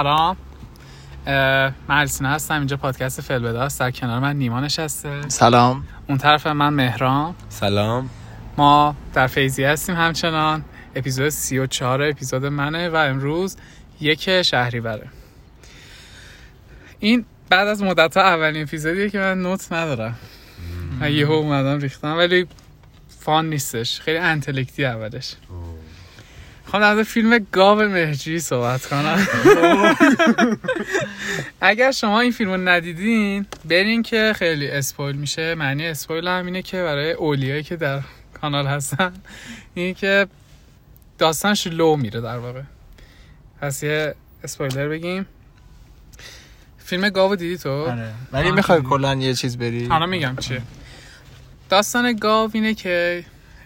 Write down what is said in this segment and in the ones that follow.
سلام. السینه هستم اینجا پادکست فلبداست. در کنار من نیما نشسته. سلام. اون طرف من مهران. سلام. ما در فیزی هستیم همچنان. اپیزود 34 اپیزود منه و امروز یک شهریوره. این بعد از مدت ها اولین اپیزودیه که من نوت ندارم. من یهو اومدم ریختم ولی فان نیستش. خیلی انتلکتی اولش. در مورد فیلم گاو مهجوی صحبت کنم. اگر شما این فیلم رو ندیدین برین که خیلی اسپویل میشه. معنی اسپویل هم اینه که برای اولیایی که در کانال هستن این که داستانش لو میره در واقع. پس یه اسپویلر بگیم. فیلم گاو دیدی تو؟ آره. ولی می‌خوای کلا یه چیز بری. حالا میگم چیه. داستان گاو اینه که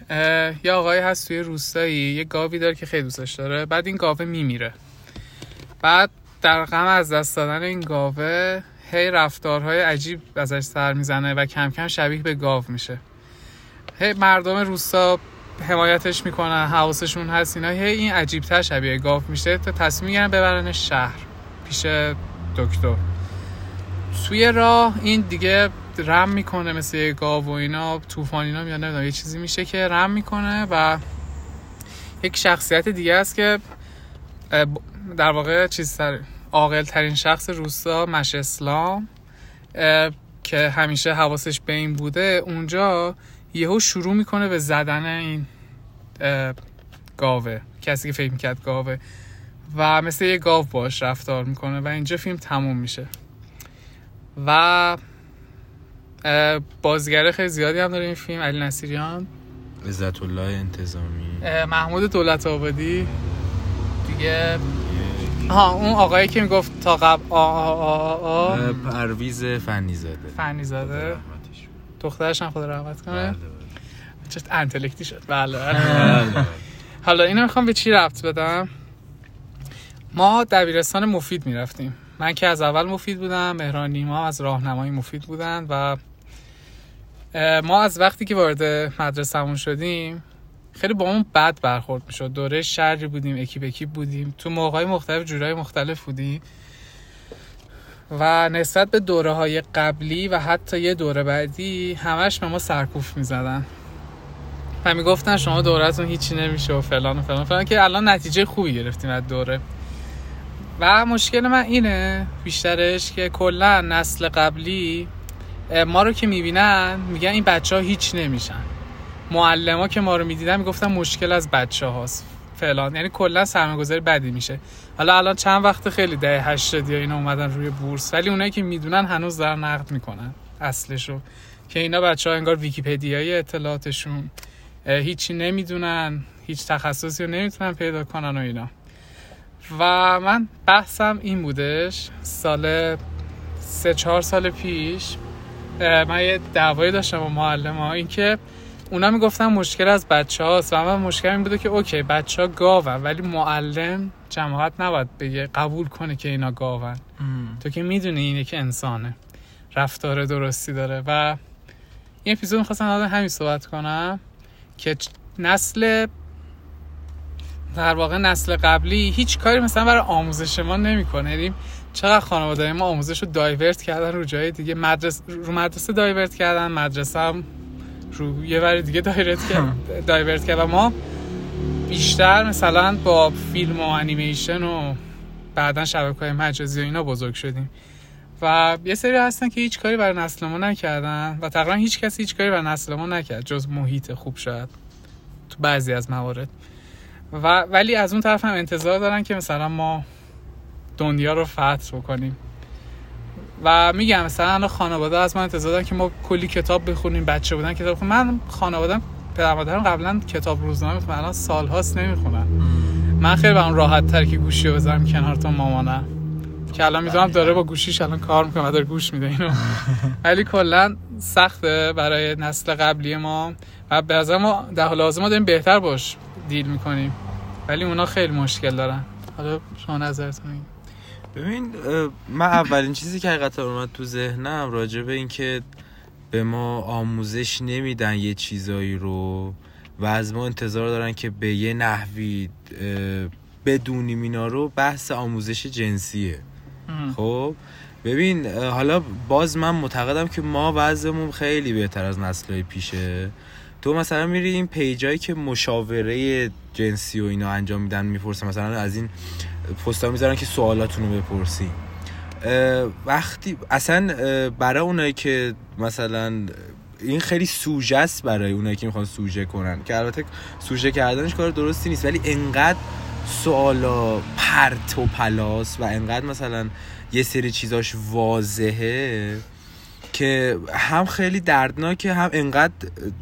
یه آقایی هست توی روستایی یه گاوی داره که خیلی دوستش داره. بعد این گاوه میمیره. بعد در غم از دست دادن این گاوه هی رفتارهای عجیب ازش سر می‌زنه و کم کم شبیه به گاو میشه. هی مردم روستا حمایتش می‌کنن حواسشون هست اینا هی این عجیبتر شبیه گاو میشه تا تصمیم می‌گیرن ببرنش شهر پیش دکتر. توی راه این دیگه رم می‌کنه مثل یه گاو و اینا طوفان اینا میاد نمی‌دونم یه چیزی میشه که رم می‌کنه و یک شخصیت دیگه است که در واقع چیز تر عاقل ترین شخص روستا مش اسلام که همیشه حواسش به این بوده. اونجا یهو شروع می‌کنه به زدن این گاوه کسی که فکر می‌کرد گاوه. و مثل یه گاو باش رفتار می‌کنه و اینجا فیلم تموم میشه. و اه، بازیگر خیلی زیادی هم داره این فیلم علی نصیریان. عزت الله انتظامی محمود دولت آبادی. دیگه ها اون آقایی که می‌گفت تا قبل آ آ آ آ پرویز فنی زاده فنی زاده دخترش هم خدا رحمت کنه. چه انتلکتی شد. بله بله. حالا اینو می‌خوام به چی ربط بدم؟ ما دبیرستان مفید می‌رفتیم. من که از اول مفید بودم مهران نیما از راهنمایی مفید بودن و ما از وقتی که وارد مدرسهمون شدیم خیلی با اون بد برخورد می‌شد. دوره شهری بودیم اکیپ اکیپ بودیم. تو موقعی مختلف جورای مختلف بودیم. و نسبت به دوره های قبلی و حتی یه دوره بعدی همش به ما سرکوف می‌زدن. و می‌گفتن شما دورتون هیچی نمیشه و فلان و فلان و فلان که الان نتیجه خوبی گرفتیم از دوره. و مشکل من اینه بیشترش که کلا نسل قبلی ما رو که می‌بینن میگن این بچه ها هیچ نمیشن. معلم ها که ما رو می‌دیدن می‌گفتن مشکل از بچه هاست فلان. یعنی کلا سرمایه‌گذاری بدی میشه. حالا الان چند وقت خیلی ده 80 یا اینا اومدن روی بورس ولی اونایی که می‌دونن هنوز دارن نقد می‌کنن. اصلشو که اینا بچه ها انگار ویکیپدیای اطلاعاتشون هیچی نمی‌دونن هیچ تخصصی رو نمی‌تونن پیدا کنن و اینا. و من بحثم این بودش سال سه چهار سال پیش من یه دعوایی داشتم با معلم ها. این که اونا می‌گفتن مشکل از بچه هاست و من مشکل این بوده که اوکی بچه ها گاون ولی معلم جماعت نباید بگه قبول کنه که اینا گاون. تو که می‌دونی اینه که انسانه. رفتار درستی داره. و این اپیزود می‌خواستم از همین صحبت کنم که نسل در واقع نسل قبلی هیچ کاری مثلا برای آموزش ما نمی‌کنه. یعنی چقدر خانواده ما آموزش رو دایورت کردن رو جای دیگه؟ مدرسه رو مدرسه دایورت کردن مدرسه هم رو یه ور دیگه دایورت کرد دایورت کرد. و ما بیشتر مثلا با فیلم و انیمیشن و بعدا شبکه های مجازی و اینا بزرگ شدیم. و یه سری هستن که هیچ کاری برای نسل ما نکردن و تقریبا هیچ کسی هیچ کاری برای نسل ما نکرد جز محیط خوب شاید تو بعضی از موارد. و ولی از اون طرف هم انتظار دارن که مثلا ما دنیا رو فتح بکنیم. و میگم مثلا الان خانواده از من انتظار که ما کلی کتاب بخونیم بچه بودن کتاب بخونیم. من خانوادم پدر مادرم قبلا کتاب روزنامه می‌خونن الان سالهاست نمی‌خونن. من خیلی برام راحت تر که گوشی بذارم کنار تا مامانم. که الان می‌دونم داره با گوشیش الان کار می‌کنه و داره گوش میده اینو. ولی کلا سخته برای نسل قبلی ما. و نظر ما در حال حاضر ما داریم بهتر باش دیل می‌کنیم. ولی اونا خیلی مشکل دارن. حالا شما نظرتون. ببین من اولین چیزی که حقیقتا اومد تو ذهنم راجع به این که به ما آموزش نمیدن یه چیزایی رو و از ما انتظار دارن که به یه نحوی بدونیم اینا رو بحث آموزش جنسیه. خب؟ ببین حالا باز من معتقدم که ما وضعمون خیلی بهتر از نسلهای پیشه. تو مثلا میری این پیجایی که مشاوره جنسی و اینا انجام میدن می‌پرسه مثلا از این پستا می‌ذارن که سوالاتون رو بپرسی وقتی اصلا برای اونایی که مثلا این خیلی سوژه است برای اونایی که می‌خوان سوژه کنن. که البته سوژه کردنش کار درستی نیست ولی انقدر سوالا پرت و پلاس و انقدر مثلا یه سری چیزاش واضحه. که هم خیلی دردناکه هم انقدر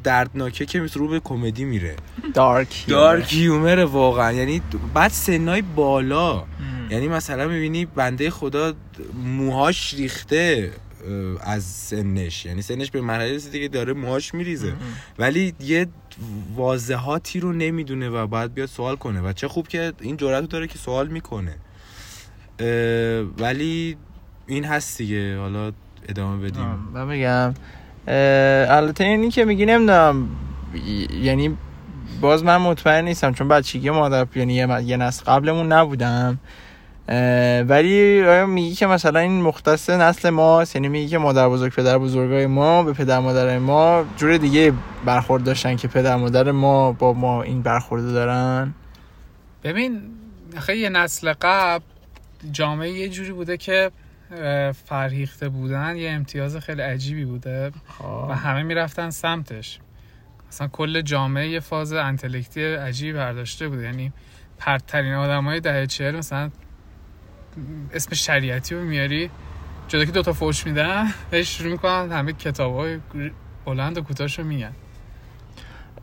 دردناکه که رو به کمدی میره. دارک دارک هیومر واقعا. یعنی بعد سنای بالا. یعنی مثلا می‌بینی بنده خدا موهاش ریخته از سنش. یعنی سنش به مرحله رسیده که داره موهاش میریزه. ولی یه واضحاتی رو نمی‌دونه و باید بیاد سوال کنه. و چه خوب که این جرأت داره که سوال می‌کنه. ولی این هست دیگه. حالا ادامه بدیم. من بگم البته اینی که میگی نمی‌دونم یعنی باز من مطمئن نیستم چون بچگی مادر یعنی یه نسل قبلمون نبودم. ولی آیا میگی که مثلا این مختص نسل ماست یعنی میگی که مادر بزرگ پدر بزرگای ما به پدر مادر ما جور دیگه برخورد داشتن که پدر مادر ما با ما این برخورد دارن؟ ببین خیلی یه نسل قبل جامعه یه جوری بوده که فرهیخته بودن یه امتیاز خیلی عجیبی بوده. و همه می‌رفتن سمتش. مثلا کل جامعه یه فاز انتلکتی عجیبی برداشته بوده. یعنی پرترین آدم های دهه چهل مثلا اسم شریعتی رو میاری جدا که دوتا فوش میدن بهش شروع می‌کنن همه کتاب های بلند و کوتاش رو میگن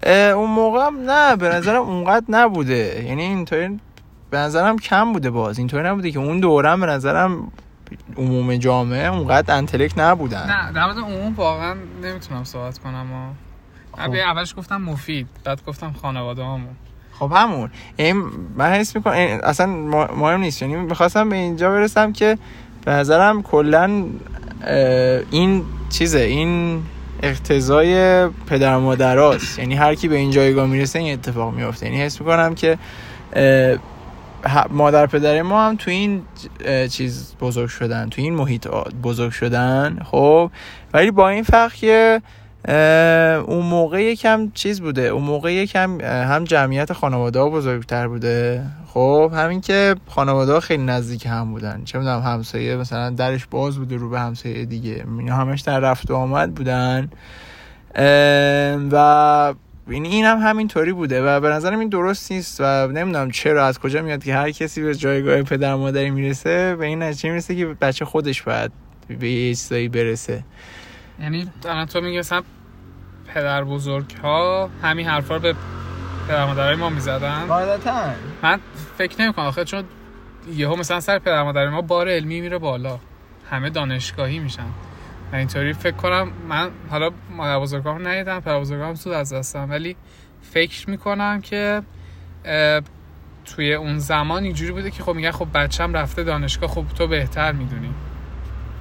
اون موقع هم نه به نظرم اونقدر نبوده. یعنی اینطوری به نظرم کم بوده باز. اینطوری نبوده که اون دورم به نظرم عموم جامعه اونقدر انتلک نبودن. نه در مورد عموم واقعا نمی‌تونم صحبت کنم و خب. اولش گفتم مفید بعد گفتم خانواده همون خب همون. این من حس می‌کنم اصلا مهم نیست. یعنی می‌خواستم به اینجا برسم که به نظرم کلا این چیزه این اقتضای پدر مادراست. یعنی هر کی به این جایگاه می‌رسه این اتفاق میفته یعنی حس می‌کنم که مادر پدر ما هم تو این چیز بزرگ شدن تو این محیط بزرگ شدن خب. ولی با این فرق که اون موقع یکم چیز بوده اون موقع یکم هم جمعیت خانواده ها بزرگتر بوده خب. همین که خانواده ها خیلی نزدیک هم بودن. چه می‌دونم همسایه مثلا درش باز بوده رو به همسایه دیگه. اینا همش در رفت و آمد بودن. و این این هم همینطوری بوده و به نظرم این درست نیست و نمی‌دونم چرا از کجا میاد که هر کسی به جایگاه پدر مادری می‌رسه به این نتیجه می‌رسه که بچه خودش باید به یه چیزایی برسه. یعنی الان تو میگی مثلا پدر بزرگ ها همین حرفا رو به پدر مادرای ما می‌زدن؟ قاعدتا. من فکر نمی کنم آخه چون یهو مثلا سر پدر مادر ما بار علمی میره بالا. همه دانشگاهی میشن. اینطوری فکر کنم من حالا مادر بزرگام ندیدم پدر بزرگام سود از دستم ولی فکر می‌کنم که توی اون زمان اینجوری بوده که خب میگن خب بچم رفته دانشگاه خب تو بهتر می‌دونی.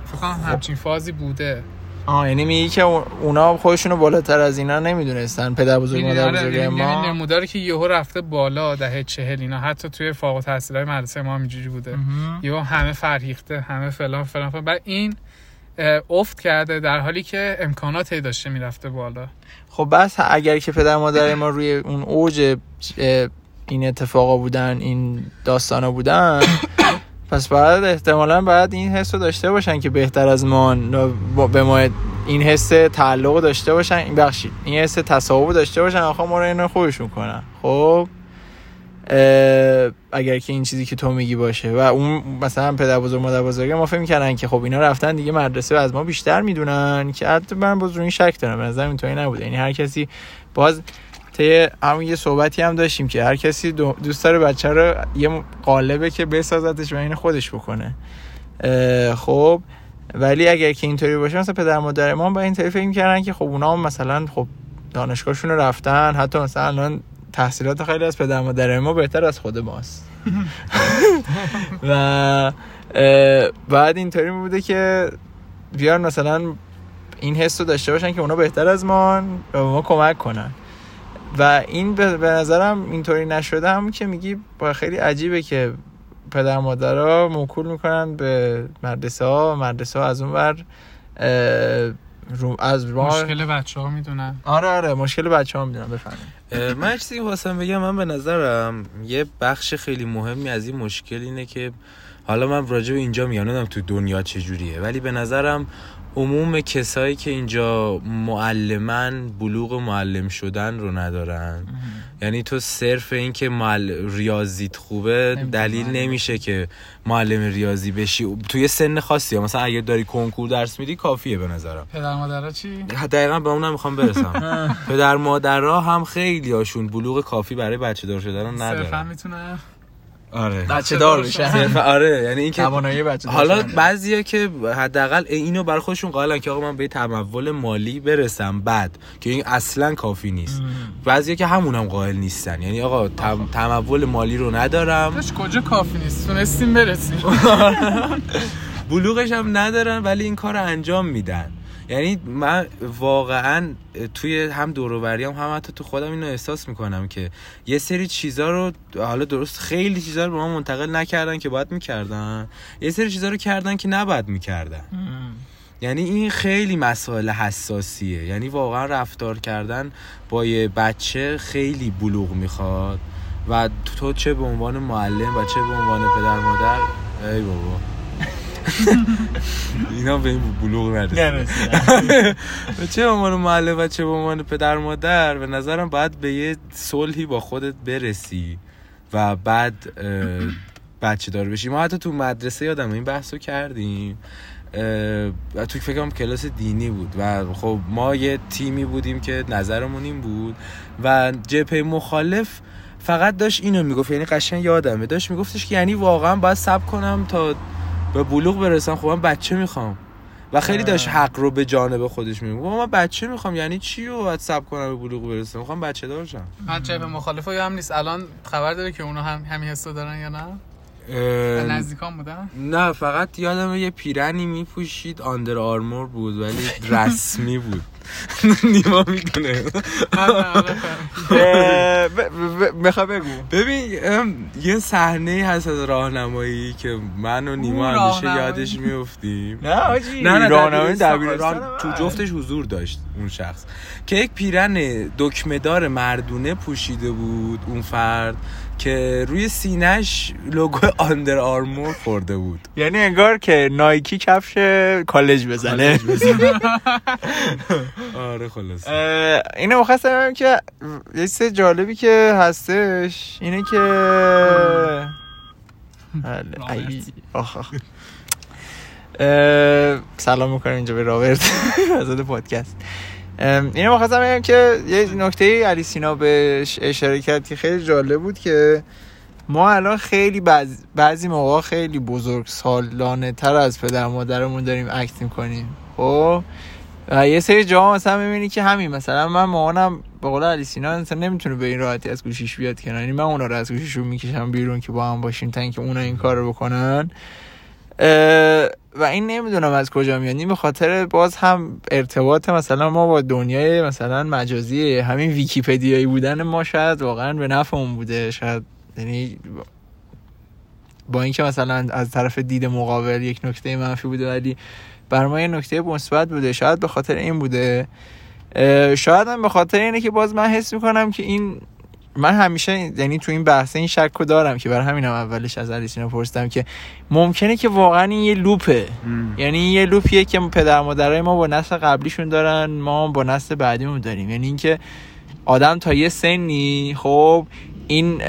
فکر کنم خب. همچین فازی بوده. آه یعنی میگی که اونا خودشونو بالاتر از اینا نمی‌دونستن پدر بزرگ مادر آره، بزرگ ما یعنی نموداری که یهو رفته بالا دهه چهل اینا حتی توی فوق التحصیلای مدرسه ما اینجوری بوده. یهو همه فرهیخته همه فلان فلان, فلان. بعد این افت کرده در حالی که امکاناتی داشته می‌رفته بالا. خب بس اگر که پدر مادر ما روی اون اوج این اتفاقا بودن این داستانا بودن پس بعد احتمالا باید این حس رو داشته باشن که بهتر از ما به ما این حس تعلق داشته باشن. این بخشید این حس تصاحب داشته باشن. آخه ما رو اینو خوششون کنن. خب؟ اگر که این چیزی که تو میگی باشه. و اون مثلا پدر بزرگ مادر بزرگ ما فکر می‌کردن که خب اینا رفتن دیگه مدرسه از ما بیشتر می‌دونن که حتی من باز این شک دارم. به نظر اینطوری نبوده. یعنی هر کسی باز طی همون یه صحبتی هم داشتیم که هر کسی دوست داره بچه رو یه قالبه که بسازتش و این خودش بکنه. خب ولی اگر که اینطوری باشه مثلا پدر مادر ما با این طریق فکر می‌کردن که خب اونا هم مثلا خب دانشگاهشون رفتن حتی مثلا الان تحصیلات خیلی از پدر مادر ما بهتر از خود ماست. و بعد اینطوری بوده که بیان مثلا این حس رو داشته باشن که اونا بهتر از ما به ما کمک کنن. و این به نظرم اینطوری نشده هم که میگی با خیلی عجیبه که پدر مادرها موکول می‌کنن به مدرسه ها و مدرسه ها از اون ور از مشکل بچه ها می‌دونن. آره آره مشکل بچه ها می‌دونن بفهمیم من چیزی خواستم بگم من به نظرم یه بخش خیلی مهمی از این مشکل اینه که حالا من راجع به اینجا میگم تو دنیا چجوریه ولی به نظرم عموم کسایی که اینجا معلمن بلوغ معلم شدن رو ندارن. یعنی تو صرف این که معل... ریاضیت خوبه دلیل نمیشه که معلم ریاضی بشی. توی سن خاصی مثلا اگه داری کنکور درس میدی کافیه به نظرم. پدر مادرها چی؟ دقیقا به اونم می‌خوام برسم. پدر مادرها هم خیلی هاشون بلوغ کافی برای بچه دار شدن ندارن صرفا می‌تونن آره. بچه دار بشن آره یعنی اینکه توانایی بچه حالا بعضیا که حداقل اینو برای خودشون قائلن که آقا من به تمول مالی برسم بعد که این اصلا کافی نیست. بعضیا که همون هم قائل نیستن. یعنی آقا تمول مالی رو ندارم. کجا کافی نیست؟ تونستیم برسیم. بلوغش هم ندارن ولی این کار رو انجام میدن. یعنی من واقعا توی هم دوروبری هم هم حتی تو خودم اینو احساس می‌کنم که یه سری چیزا رو حالا درست خیلی چیزا رو به ما منتقل نکردن که باید می‌کردن. یه سری چیزا رو کردن که نباید می‌کردن. یعنی این خیلی مسائل حساسیه. یعنی واقعا رفتار کردن با یه بچه خیلی بلوغ می‌خواد و تو چه به عنوان معلم و چه به عنوان پدر مادر؟ ای بابا. اینا به این بلوغ نرسیدن چه به عنوان معلم و چه به عنوان پدر مادر به نظرم باید به یه صلحی با خودت برسی و بعد بچه دار بشی. ما حتی تو مدرسه یادم این بحثو کردیم. تو فکرم کلاس دینی بود. و خب ما یه تیمی بودیم که نظرمون این بود. و جپه مخالف فقط داشت اینو می‌گفت یعنی قشنگ یادمه. داشت میگفتش که یعنی واقعا باید سب کنم تا به بلوغ برسم خب من بچه می‌خوام. و خیلی داشت حق رو به جانب خودش میگه من بچه می‌خوام یعنی چی رو باید سب کنم به بلوغ برسم؟ می‌خوام بچه دار شم. من به مخالف هم نیست. الان خبر داره که اونا هم همین حسو دارن یا نه؟ نزدیکان بودن؟ نه فقط یادم یه پیرنی میپوشید آندر آرمور بود ولی رسمی بود. نیما می‌دونه. می‌خوای بگو. ببین یه صحنه هست از راهنمایی که من و نیما همیشه یادش میفتیم نه آجی. نه نه راهنمایی دبیرستان تو جفتش حضور داشت اون شخص. که یک پیرن دکمهدار مردونه پوشیده بود اون فرد. که روی سینش لوگو آندر آرمور خورده بود. یعنی انگار که نایکی کفش کالج بزنه. آره خلاص اینو مخواستم که یه جالبی که هستش اینه که سلام می‌کنم اینجا به رابرت از پادکست. اینو مخواستم بگم که یه نکته علی سینا بهش اشاره کرد که خیلی جالب بود که ما الان خیلی بعضی, بعضی موقع خیلی بزرگ سالانه تر از پدر مادرمون داریم عکس می‌کنیم. خب؟ یه سری جاها مثلا می‌بینی که همین مثلا من مامانم به قول علی سینا نمی‌تونه به این راحتی از گوشیش بیاد کنار. یعنی من اونا رو از گوشیشون می‌کشم بیرون که با هم باشیم تا اینکه اونا این کار رو بکنن و این نمی‌دونم از کجا میاد. این به خاطر باز هم ارتباط مثلا ما با دنیای مثلا مجازی همین ویکیپدیایی بودن ما شاید واقعا به نفعمون بوده. شاید یعنی با اینکه مثلا از طرف دید مقابل یک نکته منفی بوده ولی بر ما یه نکته مثبت بوده. شاید به خاطر این بوده. شاید هم به خاطر اینه که باز من حس می‌کنم که این من همیشه یعنی تو این بحث این شک رو دارم که برای همینم اولش از علیسینا پرسیدم که ممکنه که واقعا این یه لوپه. یعنی یه لوپیه که پدر مادرای ما با نسل قبلیشون دارن ما با نسل بعدیمون داریم. یعنی اینکه آدم تا یه سنی خب این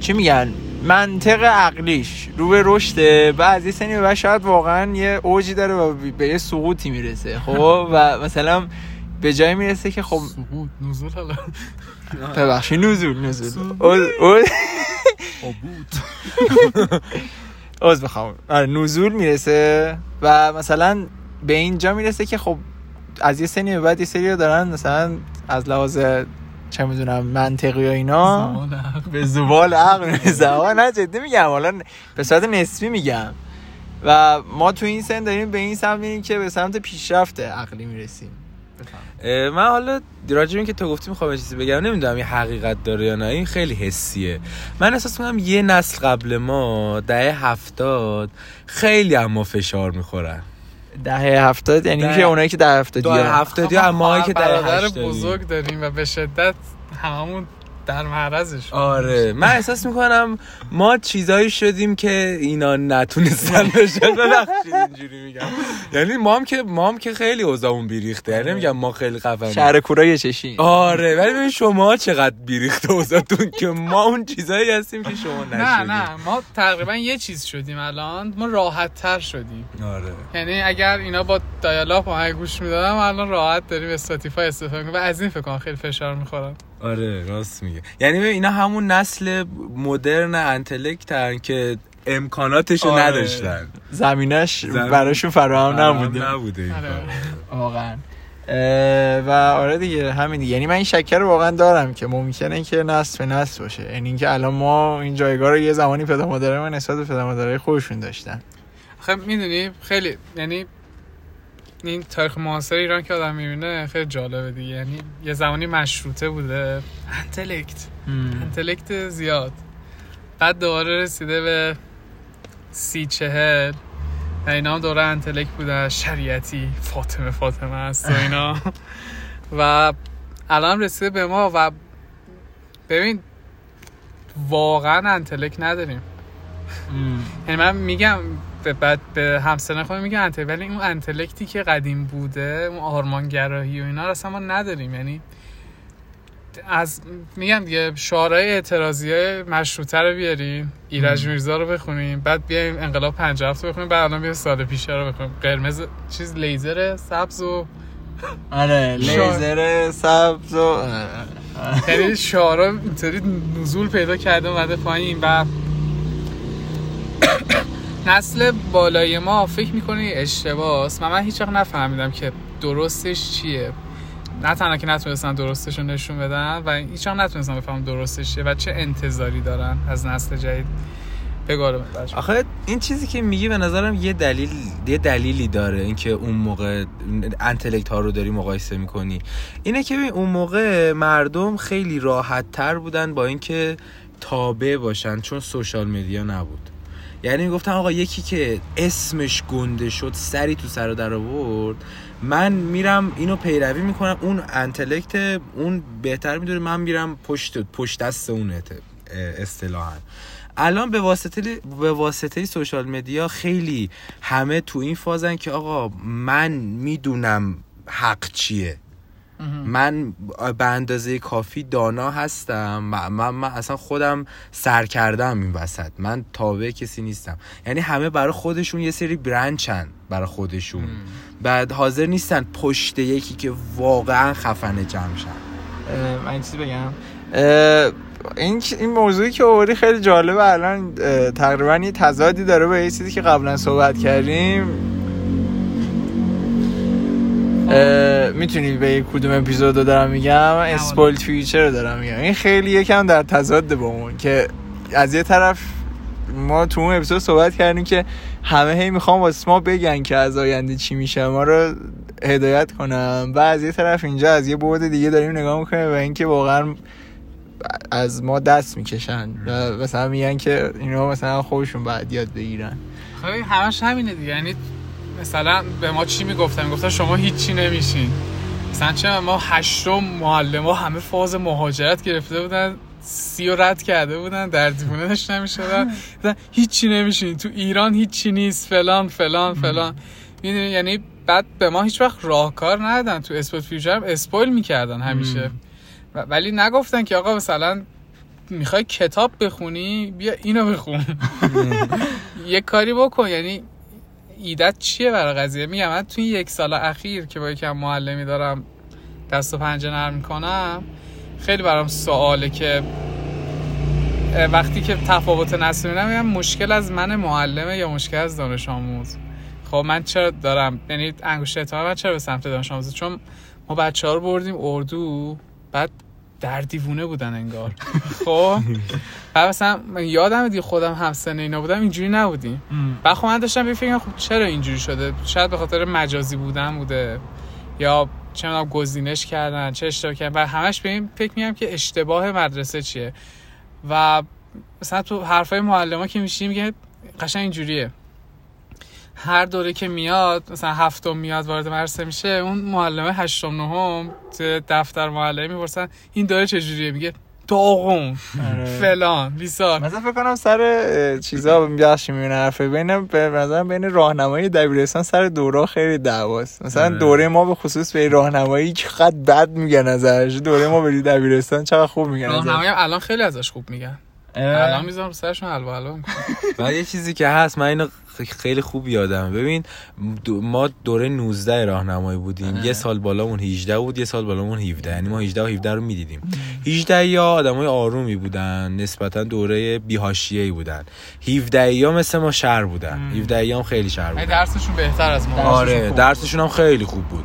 چی میگن؟ منطق عقلیش رو به رشده بعد یه سنی به شاید واقعا یه اوجی داره و به یه سقوطی می‌رسه خب؟ و مثلا به جای می‌رسه که خب نزول حالا. ببخشید نزول نزول. از بخوام آره نزول می‌رسه و مثلا به اینجا می‌رسه که خب از یه سنی به بعد یه سری دارن مثلا از لحاظ چه می‌دونم منطقی و اینا. به زبال عقل. زبان نه جدی میگم. حالا به صورت نسبی میگم. و ما تو این سن داریم به این سمت میریم که به سمت پیشرفت عقلی می‌رسیم. من حالا راجع که تو گفتی می‌خوام چیزی بگم نمی‌دونم این حقیقت داره یا نه این خیلی حسیه. من احساس می‌کنم یه نسل قبل ما دهه هفتاد خیلی اما فشار می‌خورن. دهه هفتاد یعنی میشه اونایی که دهه هفتادی دهه هفتادی اما که دهه برادر بزرگ داریم و به شدت هممون در معرضش. آره. من احساس می‌کنم ما چیزایی شدیم که اینا نتونستن بشن اینجوری میگم. یعنی ما هم که ما هم که خیلی اوضاعمون بیریخته. یعنی میگم ما خیلی خفن شهر کورای چشی آره. ولی ببین شما چقدر بیریخته اوضاعتون که ما اون چیزایی هستیم که شما نشدیم نه. نه ما تقریبا یه چیز شدیم الان. ما راحت تر شدیم. آره. یعنی اگر اینا با dial-up با گوش می‌دادم الان راحت داریم Spotify استفاده و از این فکر خیلی فشار می‌خورم آره راست میگه. یعنی اینا همون نسل مدرن intellect ن که امکاناتشو آره. نداشتن. زمینش زمین... براشون فراهم نبوده. نبوده آره. واقعا. و آره دیگه همین دیگه. یعنی من این شکر رو واقعا دارم که ممکنه که نسل به نسل باشه. یعنی اینکه الان ما این جایگاه رو یه زمانی پدر مادر من نسبت به پدر مادرای خودشون داشتن. خب می‌دونی خیلی یعنی این تاریخ معاصر ایران که آدم می‌بینه خیلی جالبه دیگه. یعنی یه زمانی مشروطه بوده. انتلکت انتلکت زیاد. بعد دوباره رسیده به سی چهل. و اینا هم دوره انتلکت بوده. شریعتی فاطمه فاطمه هست و اینا. و الان رسیده به ما و ببین واقعا انتلکت نداریم. یعنی من میگم به بعد به همسنه خود میگه انتل ولی اون انتلکتی که قدیم بوده اون آرمانگراهی و اینا اصلا ما نداریم. یعنی از میگم دیگه شعارهای اعتراضی های مشروطه رو بیاریم ایرج میرزا رو بخونیم بعد بیایم انقلاب 57 رو بخونیم بعد الان بیایم سال پیشه رو بخونیم. قرمز چیز لیزر سبز و آره لیزر سبز و یعنی شعارها اینطوری نزول پیدا کرده اومده پایین و نسل بالای ما فکر می‌کنه اشتباس و من هیچ وقت نفهمیدم که درستش چیه. نه تنها که نتونستن درستش رو نشون بدن و هیچ وقت نتونستن بفهم درستش چیه و چه انتظاری دارن از نسل جدید. بگارم آخه این چیزی که میگی به نظرم یه دلیل یه دلیلی داره اینکه اون موقع انتلکت ها رو داری مقایسه می‌کنی. اینه که اون موقع مردم خیلی راحت تر بودن با اینکه تابع باشن چون سوشال مدیا نبود. یعنی گفتن آقا یکی که اسمش گنده شد سری تو سر در آورد. من میرم اینو پیروی می‌کنم. اون انتلکت اون بهتر می‌دونه من میرم پشت پشت دست اون اصطلاحا. الان به واسطه به واسطه سوشال مدیا خیلی همه تو این فازن که آقا من می‌دونم حق چیه. من به اندازه کافی دانا هستم من, من, اصلا خودم سر کردم این وسط. من تابع کسی نیستم. یعنی همه برای خودشون یه سری برنچن برای خودشون. بعد حاضر نیستن پشت یکی که واقعا خفنه جمع شن. من چیزی بگم؟ این این موضوعی که آوردی خیلی جالبه. الان تقریبا یه تضادی داره با یه چیزی که قبلا صحبت کردیم. می‌تونی به کدوم اپیزود دارم میگم. اسپولت فیوچر رو دارم میگم. این خیلی یکم در تضاد با اون که از یه طرف ما تو اون اپیزود صحبت کردیم که همه هی می‌خوام واسه ما بگن که از آینده چی میشه. ما رو هدایت کنم و از یه طرف اینجا از یه بعد دیگه داریم نگاه می‌کنیم و اینکه واقعا از ما دست می‌کشن. و مثلا میگن که اینا مثلا خودشون باید یاد بگیرن. خیلی همش همینه دیگه. یعنی مثلا به ما چی می‌گفتن؟ می‌گفتن شما هیچی نمیشین. مثلا چه ما هشتم معلم ها همه فاز مهاجرت گرفته بودن سی و رد کرده بودن در دیوونه داشت نمی‌شدن هیچی نمیشین. تو ایران هیچی نیست. فلان فلان فلان. می‌دونی؟ یعنی بعد به ما هیچ وقت راهکار ندادن. تو اسپورت فیوچر اسپویل می‌کردن همیشه. ولی نگفتن که آقا مثلا می‌خوای کتاب بخونی؟ بیا اینو بخون. یه کاری بکن. یعنی ایدت چیه برای قضیه؟ میگم من توی یک سال اخیر که با یکم معلمی دارم دست و پنجه نرم می‌کنم خیلی برام سواله که وقتی که تفاوت نسل میدم مشکل از من معلمه یا مشکل از دانش آموز؟ خب من چرا دارم؟ یعنی انگشت اتهام من چرا به سمت دانش آموز چون ما بچه ها رو بردیم اردو بعد در دیوونه بودن انگار. خب؟ بعد مثلا من یادم دی خودم هم سن اینا بودم اینجوری نبودیم. بعد خب من داشتم بفکرم خب چرا اینجوری شده؟ شاید به خاطر مجازی بودن بوده یا چه می‌دونم گزینش کردن چه اشتباه کردن. و همش به این فکر میگم که اشتباه مدرسه چیه؟ و مثلا تو حرفای معلم که میشیم میگه قشنگ اینجوریه. هر دوره که میاد مثلا هفتم میاد وارد مدرسه میشه اون معلمه هشتم نهم تو دفتر معلمی می‌پرسن این دوره چجوریه؟ میگه داغون. فلان بیسار مثلا فکر کنم سر چیزا بخش میونه حرفه. بین به نظر بین راهنمایی دبیرستان سر دوره خیلی دعواست. مثلا آره. دوره ما به خصوص به راهنمایی چقدر بد میگن ازش دوره ما به دبیرستان چقدر خوب میگن راهنمایی الان خیلی ازش خوب میگن. الان می‌ذارم سرشون حلوا حلوا و یه چیزی که هست من اینو خیلی خوب یادم. ببین دو- ما دوره 19 راهنمایی بودیم. یه سال بالامون 18 بود یه سال بالامون 17 یعنی ما 18 و 17 رو می‌دیدیم. 18 یا آدمای آرومی بودن نسبتا دوره بی‌حاشیه‌ای بودن. 17 یا مثل ما شهر بودن. 17 یا هم خیلی شهر بودن. درسشون بهتر از ما. آره درسشون هم خیلی خوب بود.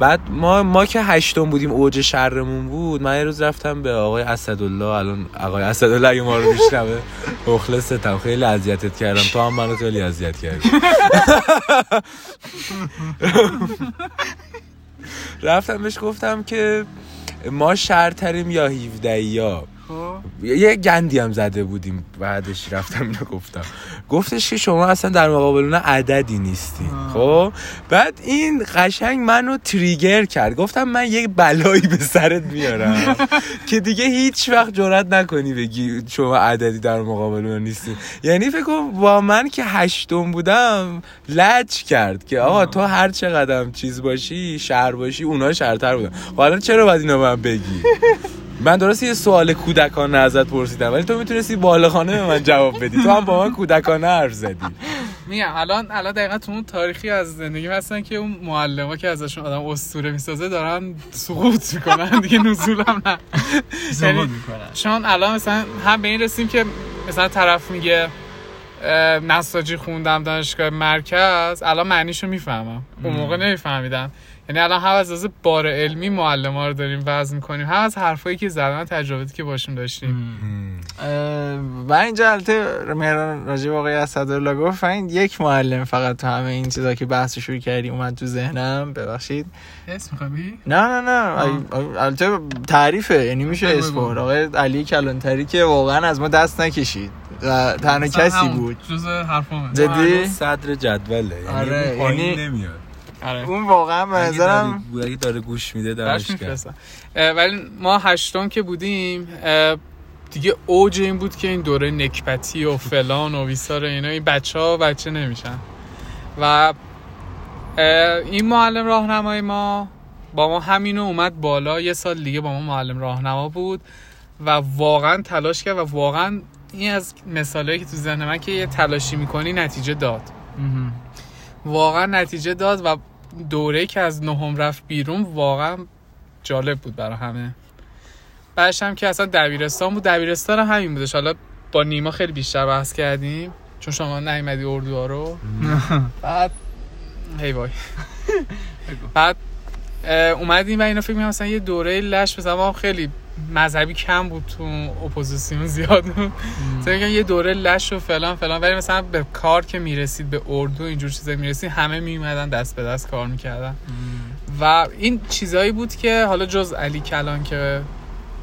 بعد ما ما که هشتم بودیم اوج شرمون بود من یه روز رفتم به آقای اسدالله الان آقای اسدالله اگه ما رو میشنوه مخلصتم خیلی اذیتت کردم. تو هم منو خیلی اذیت کردی. رفتم بهش گفتم که ما شرتریم یا 17 یا یه گندی هم زده بودیم بعدش رفتم اینو گفتم. گفتش که شما اصلا در مقابل اون عددی نیستی. خب؟ بعد این قشنگ منو تریگر کرد. گفتم من یک بلایی به سرت میارم. که دیگه هیچ وقت جرات نکنی بگی شما عددی در مقابل اون نیستی. یعنی فکر کن با من که هشتم بودم لج کرد که آقا تو هر چقدر چیز باشی شهر باشی اونا شهرتر بودن. خب الان چرا باید اینو من بگی؟ من درسته یه سوال کودکانه ازت پرسیدم ولی تو می‌تونستی بالغانه به من جواب بدی. تو هم با من کودکانه حرف زدی. میگم الان الان دقیقا تو اون تاریخی از زندگی هستن که اون معلم که ازشون آدم اسطوره می‌سازه دارن سقوط می‌کنن. دیگه نزول هم نه یعنی چون الان مثلا هم به این رسیم که مثلا طرف میگه نساجی خوندم دانشگاه مرکز الان معنیشو می‌فهمم. اون موقع نمیفهمیدم یعنی الان هم از از بار علمی معلم ها رو داریم وزن می‌کنیم هم از حرفایی که زدن تجرباتی که باشون داشتیم. و اینجا البته مهران راجع به آقای اسدالله گفت این یک معلم فقط تو همه این چیزا که بحث شروع کردی اومد تو ذهنم ببخشید. اسم می‌خوای نه نه نه. البته تعریفه یعنی میشه. برد. آقای علی کلانتری که واقعا از ما دست نکشید. و تنها کسی بود. جز حرفامه. جدی؟ صدر جدوله یعنی آره، یعنی- نمیاد. آره. اون واقعا به اگه نظرم داره- اگه داره گوش میده میفرستم. اه، ولی ما هشتم که بودیم دیگه اوج این بود که این دوره نکبتی و فلان و بیسار اینا این بچه ها بچه نمیشن. و این معلم راهنمای ما با ما همینو اومد بالا. یه سال دیگه با ما معلم راهنما بود و واقعا تلاش کرد و واقعا این از مثالهایی که تو ذهن من که یه تلاشی می‌کنی نتیجه داد. واقعا نتیجه داد و دوره که از نهم رفت بیرون واقعا جالب بود برای همه. بعدش هم که اصلا دبیرستان بود. دبیرستان هم همین بودش. حالا با نیما خیلی بیشتر بحث کردیم. چون شما نیومدی اردوها رو. بعد هی وای. بعد اومدیم و اینا فکر می‌کنم مثلا یه دوره لش مثلا ما خیلی مذهبی کم بود تو اپوزیسیون زیاد. بود یه دوره لش و فلان فلان. ولی مثلا به کار که می‌رسید به اردو اینجور چیزا می‌رسید همه میومدن دست به دست کار می‌کردن. و این چیزایی بود که حالا جز علی کلان که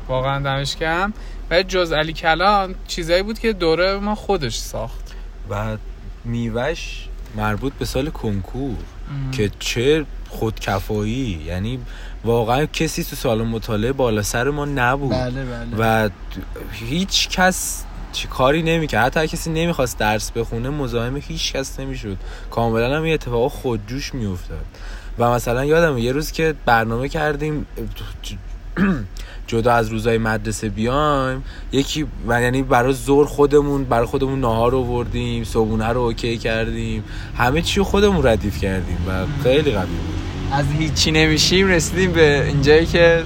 واقعا دمش کم ولی جز علی کلان چیزایی بود که دوره ما خودش ساخت. بعد میوش مربوط به سال کنکور که چه خودکفایی. یعنی واقعا کسی تو سال مطالعه بالا سر ما نبود. بله بله. و هیچ کس چی کاری نمی‌کرد. حتی کسی نمی‌خواست درس بخونه مزاحم هیچ کس نمی‌شد. کاملا هم یه اتفاق خودجوش میافتاد. و مثلا یادم یه روز که برنامه کردیم جدا از روزای مدرسه بیایم یکی و یعنی برای زور خودمون برای خودمون ناهار رو وردیم صبونه رو اوکی کردیم. همه چی رو خودمون ردیف کردیم و خیلی قوی بود. از هیچی نمیشیم رسیدیم به اینجایی که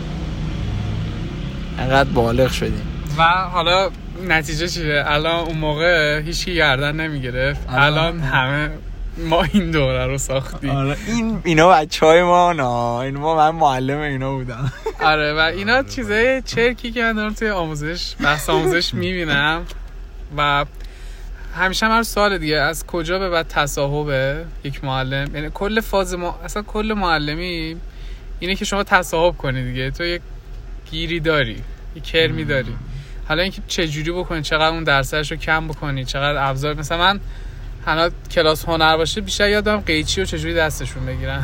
انقدر بالغ شدیم. و حالا نتیجه چیه؟ الان اون موقع هیچی گردن نمی‌گرفت. الان- الان همه ما این دوره رو ساختیم. آره این اینا بچه های ما نه این ما من معلم اینا بودم. آره و اینا چیزای چرکی که من دارم توی آموزش بحث آموزش می‌بینم. و همیشه هم هر سوال دیگه از کجا به بعد تصاحبه؟ یک معلم. یعنی کل فاز ما اصلا کل معلمی اینه که شما تصاحب کنی دیگه. تو یک گیری داری یک کرمی داری. حالا اینکه چه جوری بکنی چقدر اون درصدش رو کم بکنی چقدر ابزار مثلا من حالا کلاس هنر باشه بیشتر یادم قیچی رو چجوری دستشون بگیرن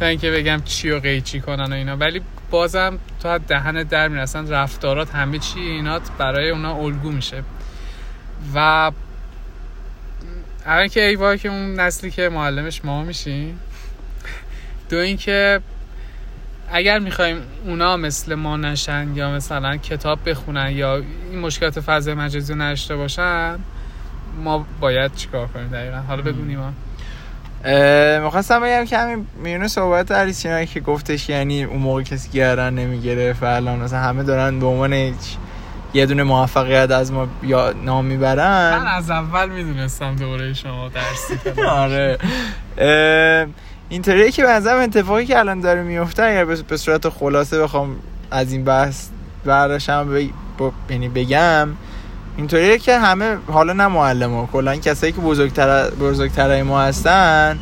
تا اینکه بگم چی و قیچی کنن و اینا. ولی بازم تو دهن در می‌رسن رفتارات همه چی اینات برای اونا الگو میشه. و اول که ای که اون نسلی که معلمش ما میشیم. دو اینکه اگر می‌خوایم اونا مثل ما نشن یا مثلا کتاب بخونن یا این مشکلات فضای مجازی رو نشته باشن ما باید چیکار کنیم دقیقا؟ حالا بگو نیما. می‌خواستم بگم که همین میونه صحبت علی که گفتش یعنی اون موقع کسی گردن نمی‌گیره فعلا مثلا همه دارن به عنوان یه دونه موفقیت از ما یا نام می‌برن من از اول می‌دونستم دوره شما درسی آره اینطوریه که بنظرم اتفاقی که الان داره میفته اگر به صورت خلاصه بخوام از این بحث برداشتم. یعنی بگم اینطوریه که همه حالا نه معلم ها کلا کسایی که بزرگتر بزرگترای ما هستن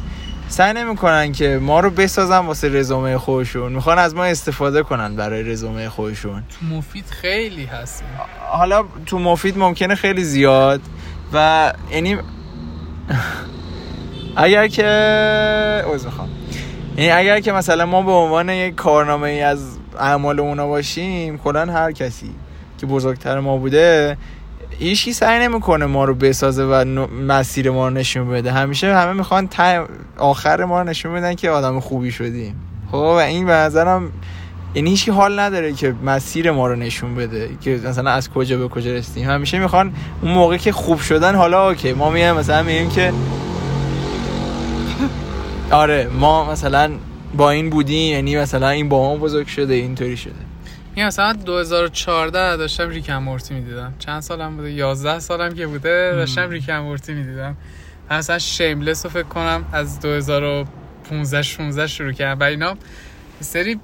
سعی نمی‌کنن که ما رو بسازن واسه رزومه خودشون. می‌خوان از ما استفاده کنن برای رزومه خودشون. تو مفید خیلی هست. حالا تو مفید ممکنه خیلی زیاد و یعنی اگر که اوز می‌خوام. یعنی اگر که مثلا ما به عنوان یک کارنامه ای از اعمال اونا باشیم کلا هر کسی که بزرگتر ما بوده هیچکی سعی نمی‌کنه ما رو بسازه و مسیر ما رو نشون بده. همیشه همه می‌خوان آخر ما رو نشون بدن که آدم خوبی شدیم. خب و این به نظرم یعنی هیچی حال نداره که مسیر ما رو نشون بده. که مثلا از کجا به کجا رسیدیم. همیشه می‌خوان اون موقع که خوب شدن حالا اوکی. ما میایم مثلا میگیم که آره ما مثلا با این بودیم یعنی مثلا این با ما بزرگ شده اینطوری شده. این مثلا 2014 داشتم ریکم مورتی می‌دیدم. چند سالم بوده؟ 11 سالم که بوده داشتم ریکم مورتی می‌دیدم. مثلا شیملس رو فکر کنم از 2015 16 شروع کردم. و اینا سری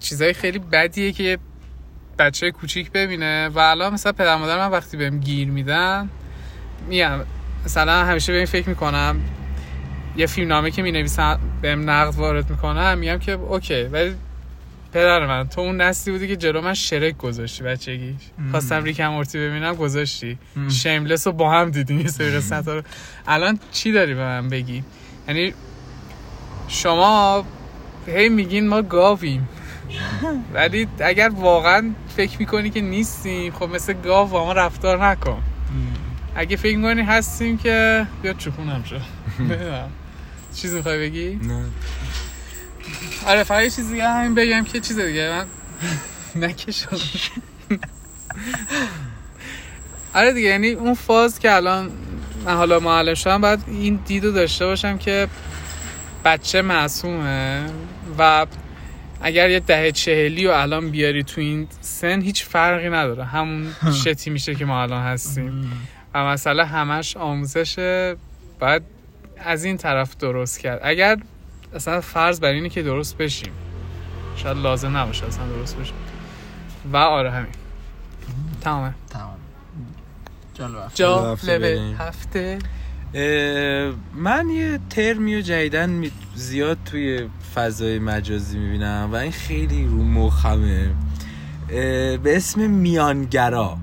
چیزای خیلی بدیه که بچه کوچیک ببینه. و الان مثلا پدر مادر من وقتی بهم گیر میدن میام مثلا همیشه به این فکر می‌کنم. یه فیلم نامه که می نویسم بهم نقد وارد می‌کنم میگم که اوکی. ولی پدر من تو اون نسلی بودی که جلو من شرک گذاشتی بچگی خواستم ریکم مورتی ببینم گذاشتی. شیملس رو با هم دیدیم یه سری قسمت رو. الان چی داری به من بگی؟ یعنی شما هی میگین ما گاویم. ولی اگر واقعا فکر می‌کنی که نیستیم خب مثل گاو با ما رفتار نکن. اگه فکر می‌کنی هستیم که بیا چکونم شو. چیزی می‌خوای بگی؟ نه. آره فقط یه چیز دیگه همین بگم که چیز دیگه من نکشم. آره دیگه یعنی اون فاز که الان من حالا معلم شدم باید این دیدو داشته باشم که بچه معصومه و اگر یه ده چهلی و الان بیاری تو این سن هیچ فرقی نداره. همون شتی میشه که ما الان هستیم. و مسئله همش آموزشه باید از این طرف درست کرد. اگر اصلا فرض بر اینه که درست بشیم. شاید لازم نباشه اصلا درست بشیم. و آره همین. تمامه. تمام. جا لول هفته من یه ترمی و جدیدن زیاد توی فضای مجازی می‌بینم و این خیلی رو مخمه. به اسم میانگرا.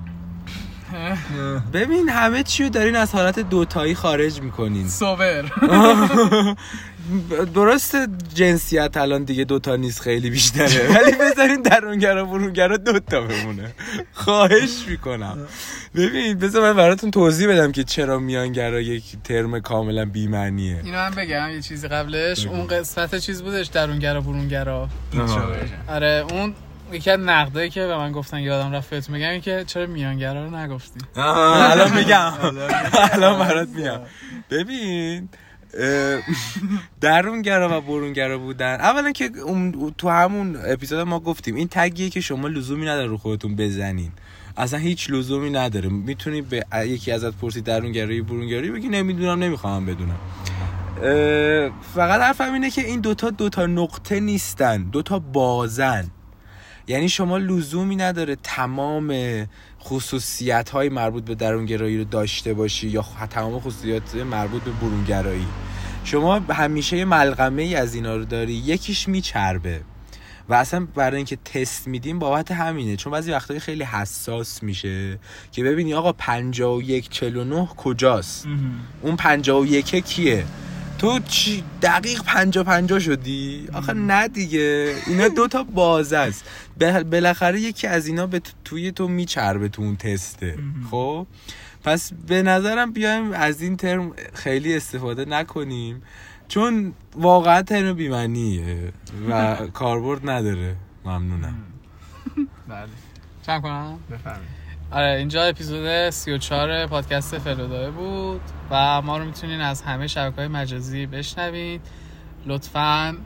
ببین همه چی رو دارین از حالت دوتایی خارج می‌کنین. سوبر درست جنسیت الان دیگه دوتا نیست خیلی بیشتره. ولی بذارین درونگرا برونگرا دوتا بمونه. خواهش می‌کنم. ببین بذار من براتون توضیح بدم که چرا میانگرا یک ترم کاملا بیمعنیه. اینو من بگم یه چیزی قبلش. اون قسمت چیز بودش درونگرا برونگرا. آره اون یکی از نقدایی که به من گفتن یادم رفت بهتون بگم که چرا میانگرا رو نگفتی؟ الان میگم. الان برات میگم. ببین درونگرا و برونگرا بودن. اولا که تو همون اپیزود ما گفتیم این تگیه که شما لزومی نداره رو خودتون بزنین. اصلا هیچ لزومی نداره. می‌تونی به یکی ازت پرسی درونگرایی برونگرایی بگی نمی‌دونم نمی‌خوام بدونم. فقط حرفم اینه که این دوتا دوتا نقطه نیستن. دوتا بازن. یعنی شما لزومی نداره تمام خصوصیت های مربوط به درونگرایی رو داشته باشی یا تمام خصوصیات مربوط به برونگرایی. شما همیشه یه ملغمه ای از اینا رو داری یکیش میچربه. و اصلا برای اینکه تست میدیم بابت همینه. چون بعضی وقتایی خیلی حساس میشه که ببینی آقا 51 49 کجاست؟ اون 51 کیه؟ تو چی دقیق پنجا پنجا شدی؟ آخه نه دیگه. اینا دو تا بازه است. بالاخره یکی از اینا به توی تو میچربه تو اون تسته. خب؟ پس به نظرم بیایم از این ترم خیلی استفاده نکنیم. چون واقعا ترم بیمنیه و کاربرد نداره. ممنونم. بله. چند کنم؟ بفرمایید. آره اینجا اپیزود 34 پادکست فلودای بود و ما رو می‌تونین از همه شبکه های مجازی بشنوید لطفا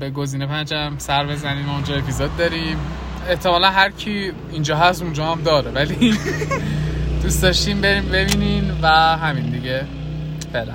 به گزینه پنجم سر بزنین اونجا اپیزود داریم. احتمالا هر کی اینجا هست اونجا هم داره ولی دوست داشتیم بریم ببینین و همین دیگه. فعلا.